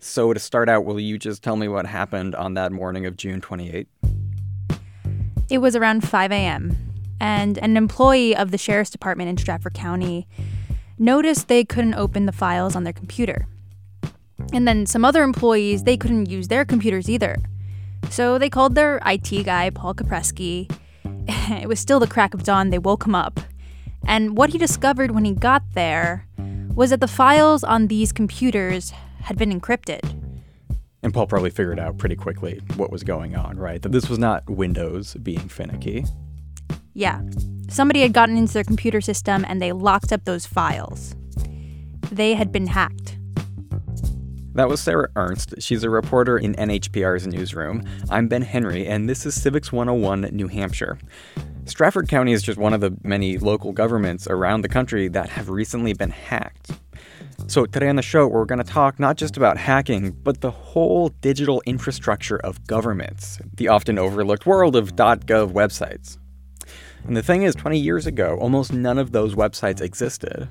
So, to start out, will you just tell me what happened on that morning of June 28? It was around 5 a.m., and an employee of the sheriff's department in Strafford County noticed they couldn't open the files on their computer. And then some other employees, they couldn't use their computers either. So they called their IT guy, Paul Kapresky. it was still the crack of dawn, they woke him up. And what he discovered when he got there was that the files on these computers had been encrypted. And Paul probably figured out pretty quickly what was going on, right? That this was not Windows being finicky. Yeah. Somebody had gotten into their computer system and they locked up those files. They had been hacked. That was Sarah Ernst. She's a reporter in NHPR's newsroom. I'm Ben Henry, and this is Civics 101 New Hampshire. Strafford County is just one of the many local governments around the country that have recently been hacked. So, today on the show, we're going to talk not just about hacking, but the whole digital infrastructure of governments, the often overlooked world of .gov websites. And the thing is, 20 years ago, almost none of those websites existed.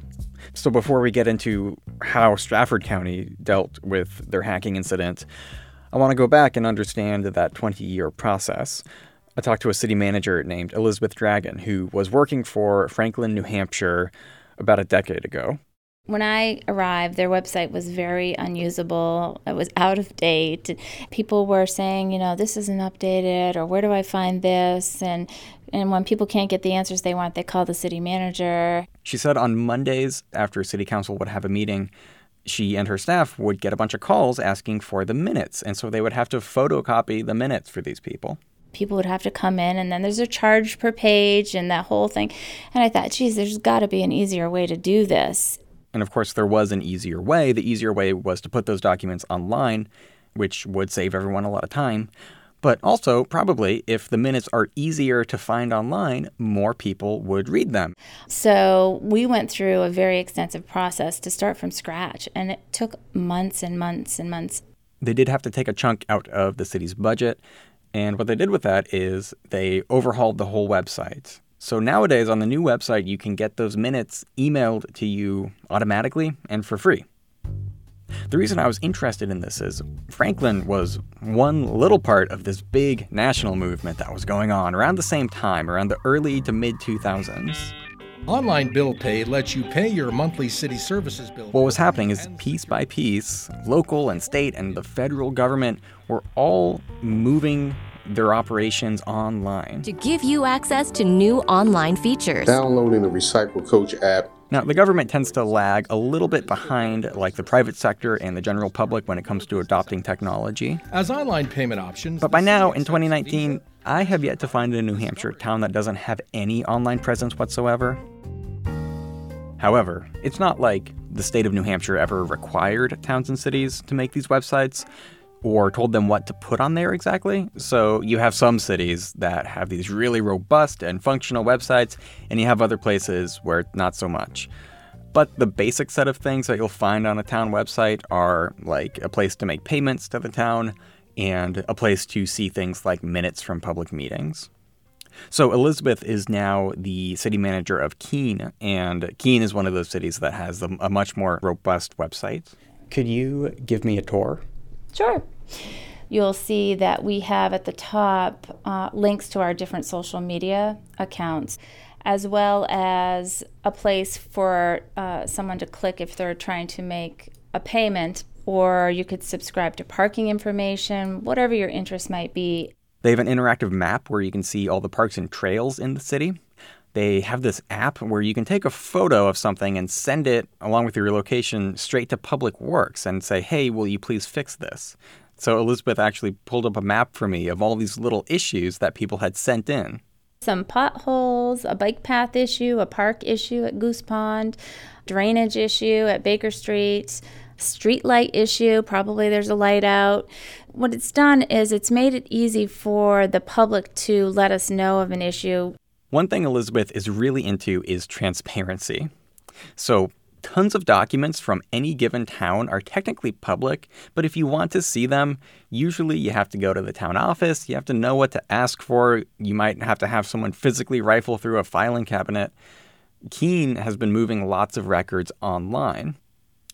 So before we get into how Strafford County dealt with their hacking incident, I want to go back and understand that 20 year process. I talked to a city manager named Elizabeth Dragon, who was working for Franklin, New Hampshire about a decade ago. When I arrived, their website was very unusable. It was out of date. People were saying, you know, this isn't updated, or where do I find this? And and when people can't get the answers they want, they call the city manager. She said on Mondays, after city council would have a meeting, she and her staff would get a bunch of calls asking for the minutes. And so they would have to photocopy the minutes for these people. People would have to come in, and then there's a charge per page and that whole thing. And I thought, geez, there's got to be an easier way to do this. And of course, there was an easier way. The easier way was to put those documents online, which would save everyone a lot of time. But also, probably, if the minutes are easier to find online, more people would read them. So we went through a very extensive process to start from scratch, and it took months and months and months. They did have to take a chunk out of the city's budget. And what they did with that is they overhauled the whole website. So nowadays on the new website, you can get those minutes emailed to you automatically and for free. The reason I was interested in this is Franklin was one little part of this big national movement that was going on around the same time, around the early to mid 2000s. Online bill pay lets you pay your monthly city services bill. What was happening is piece by piece, local and state and the federal government were all moving their operations online. To give you access to new online features. Downloading the Recycle Coach app now, the government tends to lag a little bit behind, like the private sector and the general public, when it comes to adopting technology. As online payment options. But by now, in 2019, I have yet to find a New Hampshire town that doesn't have any online presence whatsoever. However, it's not like the state of New Hampshire ever required towns and cities to make these websites or told them what to put on there exactly. So you have some cities that have these really robust and functional websites, and you have other places where not so much. But the basic set of things that you'll find on a town website are like a place to make payments to the town and a place to see things like minutes from public meetings. So Elizabeth is now the city manager of Keene, and Keene is one of those cities that has a much more robust website. Could you give me a tour? Sure. You'll see that we have at the top uh, links to our different social media accounts, as well as a place for uh, someone to click if they're trying to make a payment, or you could subscribe to parking information, whatever your interest might be. They have an interactive map where you can see all the parks and trails in the city they have this app where you can take a photo of something and send it along with your location straight to Public Works and say, hey, will you please fix this? So Elizabeth actually pulled up a map for me of all these little issues that people had sent in. Some potholes, a bike path issue, a park issue at Goose Pond, drainage issue at Baker Street, street light issue, probably there's a light out. What it's done is it's made it easy for the public to let us know of an issue one thing Elizabeth is really into is transparency. So, tons of documents from any given town are technically public, but if you want to see them, usually you have to go to the town office, you have to know what to ask for, you might have to have someone physically rifle through a filing cabinet. Keene has been moving lots of records online.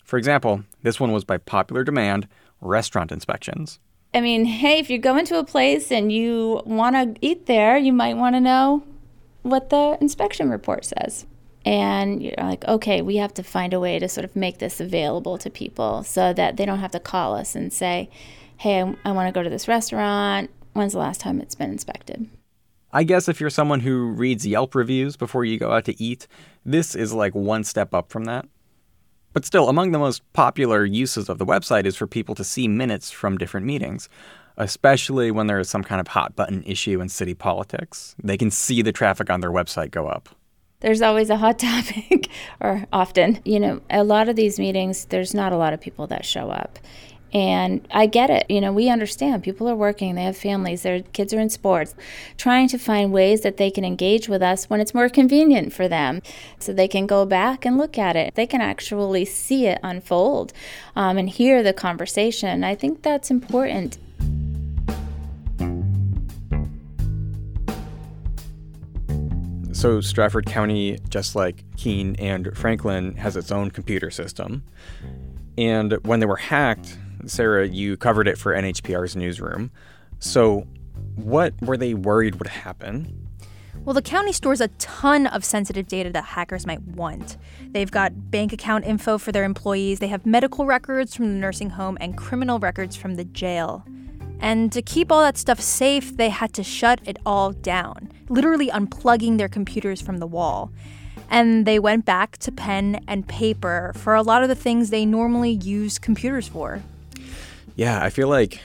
For example, this one was by popular demand restaurant inspections. I mean, hey, if you go into a place and you want to eat there, you might want to know what the inspection report says. And you're like, okay, we have to find a way to sort of make this available to people so that they don't have to call us and say, hey, I, I want to go to this restaurant. When's the last time it's been inspected? I guess if you're someone who reads Yelp reviews before you go out to eat, this is like one step up from that. But still, among the most popular uses of the website is for people to see minutes from different meetings, especially when there is some kind of hot button issue in city politics. They can see the traffic on their website go up. There's always a hot topic, or often. You know, a lot of these meetings, there's not a lot of people that show up. And I get it. You know, we understand people are working, they have families, their kids are in sports, trying to find ways that they can engage with us when it's more convenient for them. So they can go back and look at it. They can actually see it unfold um, and hear the conversation. I think that's important. So, Strafford County, just like Keene and Franklin, has its own computer system. And when they were hacked, Sarah, you covered it for NHPR's newsroom. So, what were they worried would happen? Well, the county stores a ton of sensitive data that hackers might want. They've got bank account info for their employees, they have medical records from the nursing home, and criminal records from the jail. And to keep all that stuff safe, they had to shut it all down, literally unplugging their computers from the wall. And they went back to pen and paper for a lot of the things they normally use computers for. Yeah, I feel like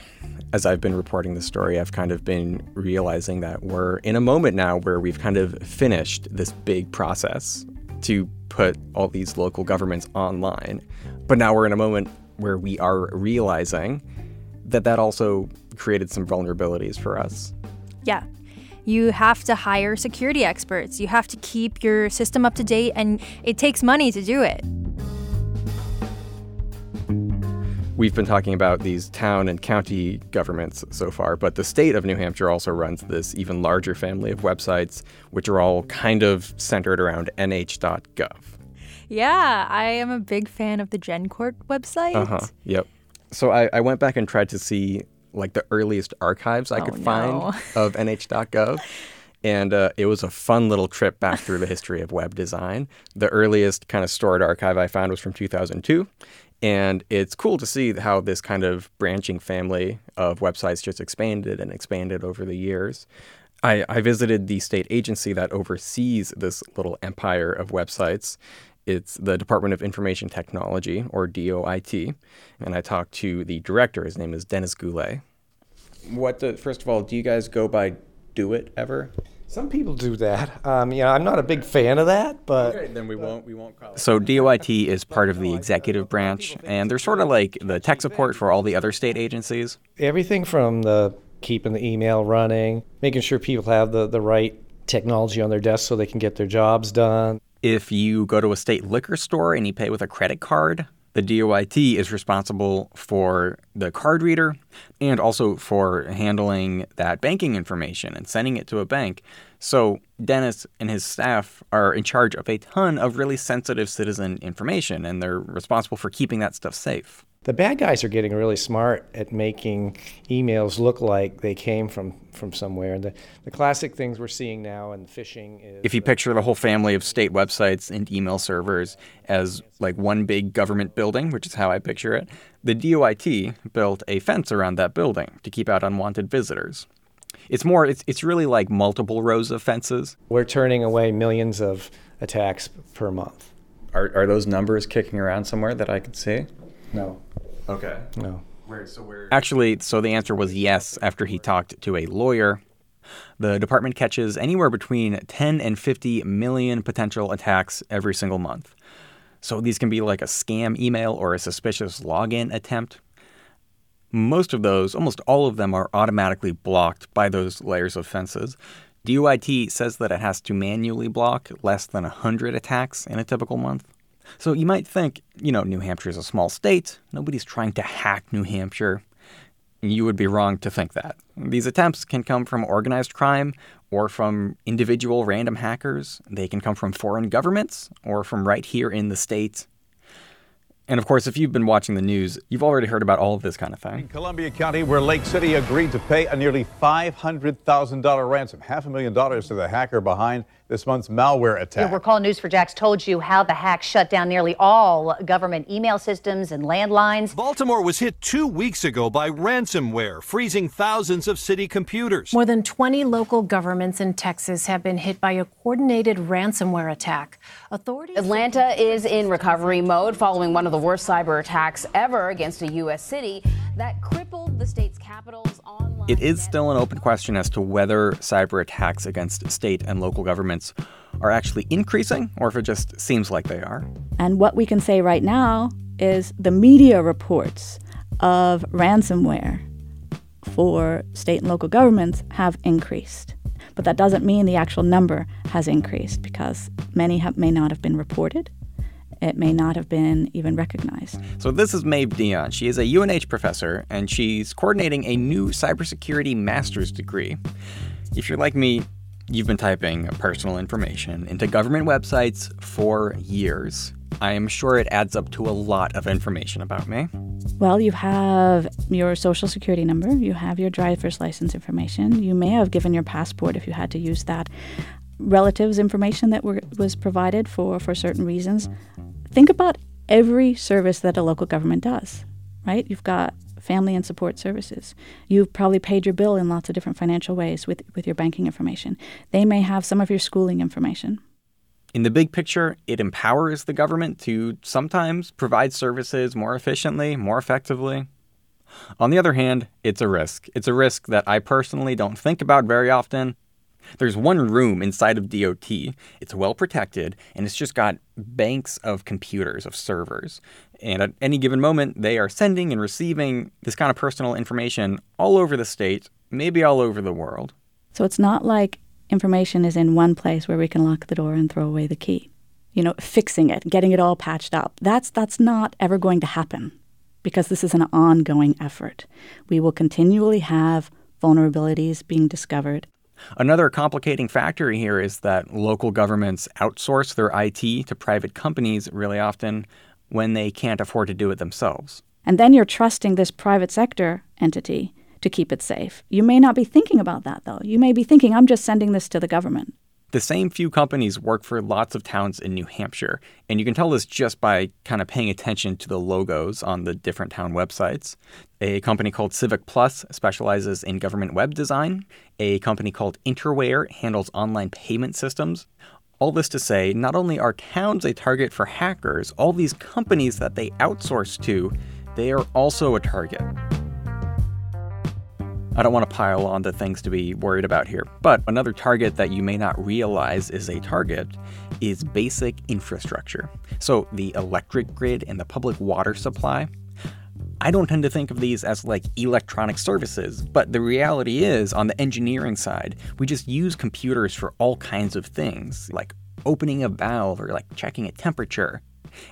as I've been reporting the story, I've kind of been realizing that we're in a moment now where we've kind of finished this big process to put all these local governments online. But now we're in a moment where we are realizing that that also created some vulnerabilities for us. Yeah. You have to hire security experts. You have to keep your system up to date, and it takes money to do it. We've been talking about these town and county governments so far, but the state of New Hampshire also runs this even larger family of websites, which are all kind of centered around nh.gov. Yeah, I am a big fan of the GenCourt website. Uh huh. Yep. So I, I went back and tried to see like the earliest archives I Oh, could no. find of nh.gov. And uh, it was a fun little trip back through the history of web design. The earliest kind of stored archive I found was from 2002. And it's cool to see how this kind of branching family of websites just expanded and expanded over the years. I, I visited the state agency that oversees this little empire of websites. It's the Department of Information Technology, or DOIT, and I talked to the director. His name is Dennis Goulet. What? The, first of all, do you guys go by Do It ever? Some people do that. Um, you know, I'm not a big fan of that, but okay, then we won't. We won't call it. So DOIT is part of the executive branch, and they're sort of like the tech support for all the other state agencies. everything from the keeping the email running, making sure people have the, the right technology on their desk so they can get their jobs done. If you go to a state liquor store and you pay with a credit card, the DOIT is responsible for the card reader and also for handling that banking information and sending it to a bank. So Dennis and his staff are in charge of a ton of really sensitive citizen information and they're responsible for keeping that stuff safe. The bad guys are getting really smart at making emails look like they came from, from somewhere. And the, the classic things we're seeing now in phishing is If you picture the whole family of state websites and email servers as like one big government building, which is how I picture it, the DOIT built a fence around that building to keep out unwanted visitors. It's more, it's, it's really like multiple rows of fences. we're turning away millions of attacks per month. Are, are those numbers kicking around somewhere that I could see? No, Okay. no. Where, so where... Actually, so the answer was yes after he talked to a lawyer. The department catches anywhere between 10 and 50 million potential attacks every single month. So these can be like a scam email or a suspicious login attempt. Most of those, almost all of them, are automatically blocked by those layers of fences. DOIT says that it has to manually block less than 100 attacks in a typical month. So you might think, you know, New Hampshire is a small state. Nobody's trying to hack New Hampshire. You would be wrong to think that. These attempts can come from organized crime or from individual random hackers. They can come from foreign governments or from right here in the state. And of course, if you've been watching the news, you've already heard about all of this kind of thing. In Columbia County, where Lake City agreed to pay a nearly $500,000 ransom, half a million dollars to the hacker behind this month's malware attack. You'll recall News4Jax told you how the hack shut down nearly all government email systems and landlines. Baltimore was hit two weeks ago by ransomware, freezing thousands of city computers. More than 20 local governments in Texas have been hit by a coordinated ransomware attack. Authorities. Atlanta is in recovery mode following one of the worst cyber attacks ever against a U.S. city that crippled the state's capital's online. It is still an open question as to whether cyber attacks against state and local governments are actually increasing or if it just seems like they are. And what we can say right now is the media reports of ransomware for state and local governments have increased. But that doesn't mean the actual number has increased because many have, may not have been reported. It may not have been even recognized. So, this is Maeve Dion. She is a UNH professor and she's coordinating a new cybersecurity master's degree. If you're like me, you've been typing personal information into government websites for years. I am sure it adds up to a lot of information about me. Well, you have your social security number, you have your driver's license information, you may have given your passport if you had to use that, relatives information that were, was provided for, for certain reasons. Think about every service that a local government does, right? You've got family and support services. You've probably paid your bill in lots of different financial ways with, with your banking information. They may have some of your schooling information. In the big picture, it empowers the government to sometimes provide services more efficiently, more effectively. On the other hand, it's a risk. It's a risk that I personally don't think about very often. There's one room inside of DOIT. It's well protected, and it's just got banks of computers, of servers. And at any given moment, they are sending and receiving this kind of personal information all over the state, maybe all over the world. So it's not like information is in one place where we can lock the door and throw away the key. You know, fixing it, getting it all patched up. That's that's not ever going to happen because this is an ongoing effort. We will continually have vulnerabilities being discovered. Another complicating factor here is that local governments outsource their IT to private companies really often when they can't afford to do it themselves. And then you're trusting this private sector entity to keep it safe. You may not be thinking about that, though. You may be thinking, I'm just sending this to the government. The same few companies work for lots of towns in New Hampshire, and you can tell this just by kind of paying attention to the logos on the different town websites. A company called Civic Plus specializes in government web design. A company called Interware handles online payment systems. All this to say, not only are towns a target for hackers, all these companies that they outsource to, they are also a target. I don't want to pile on the things to be worried about here, but another target that you may not realize is a target is basic infrastructure. So, the electric grid and the public water supply. I don't tend to think of these as like electronic services, but the reality is, on the engineering side, we just use computers for all kinds of things, like opening a valve or like checking a temperature.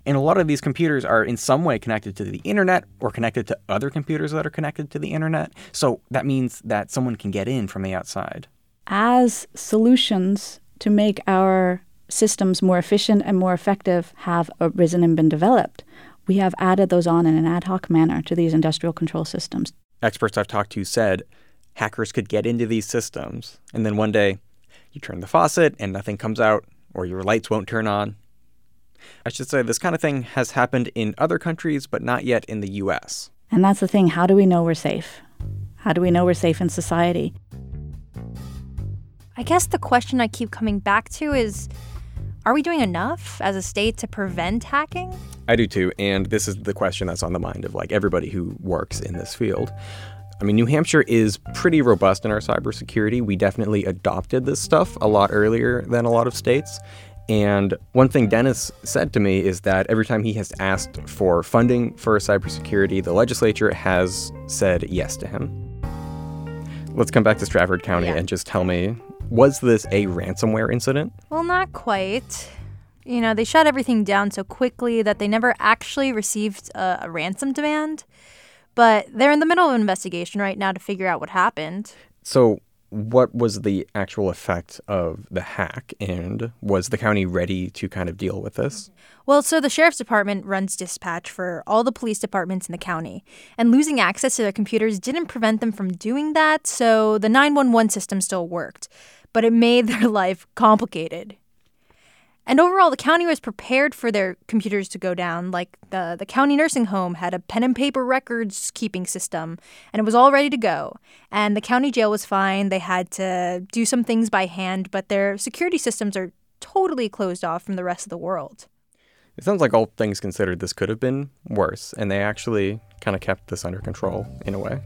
And a lot of these computers are in some way connected to the internet or connected to other computers that are connected to the internet. So that means that someone can get in from the outside. As solutions to make our systems more efficient and more effective have arisen and been developed, we have added those on in an ad hoc manner to these industrial control systems. Experts I've talked to said hackers could get into these systems, and then one day you turn the faucet and nothing comes out, or your lights won't turn on, I should say this kind of thing has happened in other countries, but not yet in the US. And that's the thing how do we know we're safe? How do we know we're safe in society? I guess the question I keep coming back to is are we doing enough as a state to prevent hacking? I do too, and this is the question that's on the mind of like everybody who works in this field. I mean, New Hampshire is pretty robust in our cybersecurity. We definitely adopted this stuff a lot earlier than a lot of states. And one thing Dennis said to me is that every time he has asked for funding for cybersecurity, the legislature has said yes to him. Let's come back to Strafford County yeah. and just tell me was this a ransomware incident? Well, not quite. You know, they shut everything down so quickly that they never actually received a, a ransom demand. But they're in the middle of an investigation right now to figure out what happened. So, what was the actual effect of the hack and was the county ready to kind of deal with this? Well, so the sheriff's department runs dispatch for all the police departments in the county, and losing access to their computers didn't prevent them from doing that, so the 911 system still worked, but it made their life complicated. And overall, the county was prepared for their computers to go down. Like the, the county nursing home had a pen and paper records keeping system, and it was all ready to go. And the county jail was fine. They had to do some things by hand, but their security systems are totally closed off from the rest of the world. It sounds like all things considered, this could have been worse, and they actually kind of kept this under control in a way.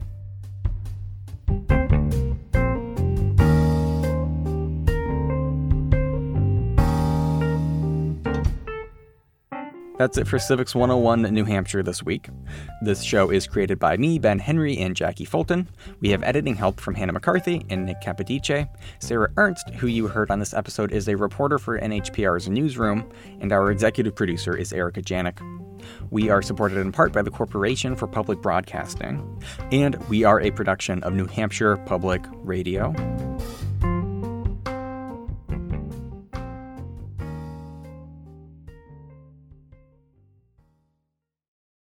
That's it for Civics 101 New Hampshire this week. This show is created by me, Ben Henry, and Jackie Fulton. We have editing help from Hannah McCarthy and Nick Capodice. Sarah Ernst, who you heard on this episode, is a reporter for NHPR's newsroom, and our executive producer is Erica Janik. We are supported in part by the Corporation for Public Broadcasting, and we are a production of New Hampshire Public Radio.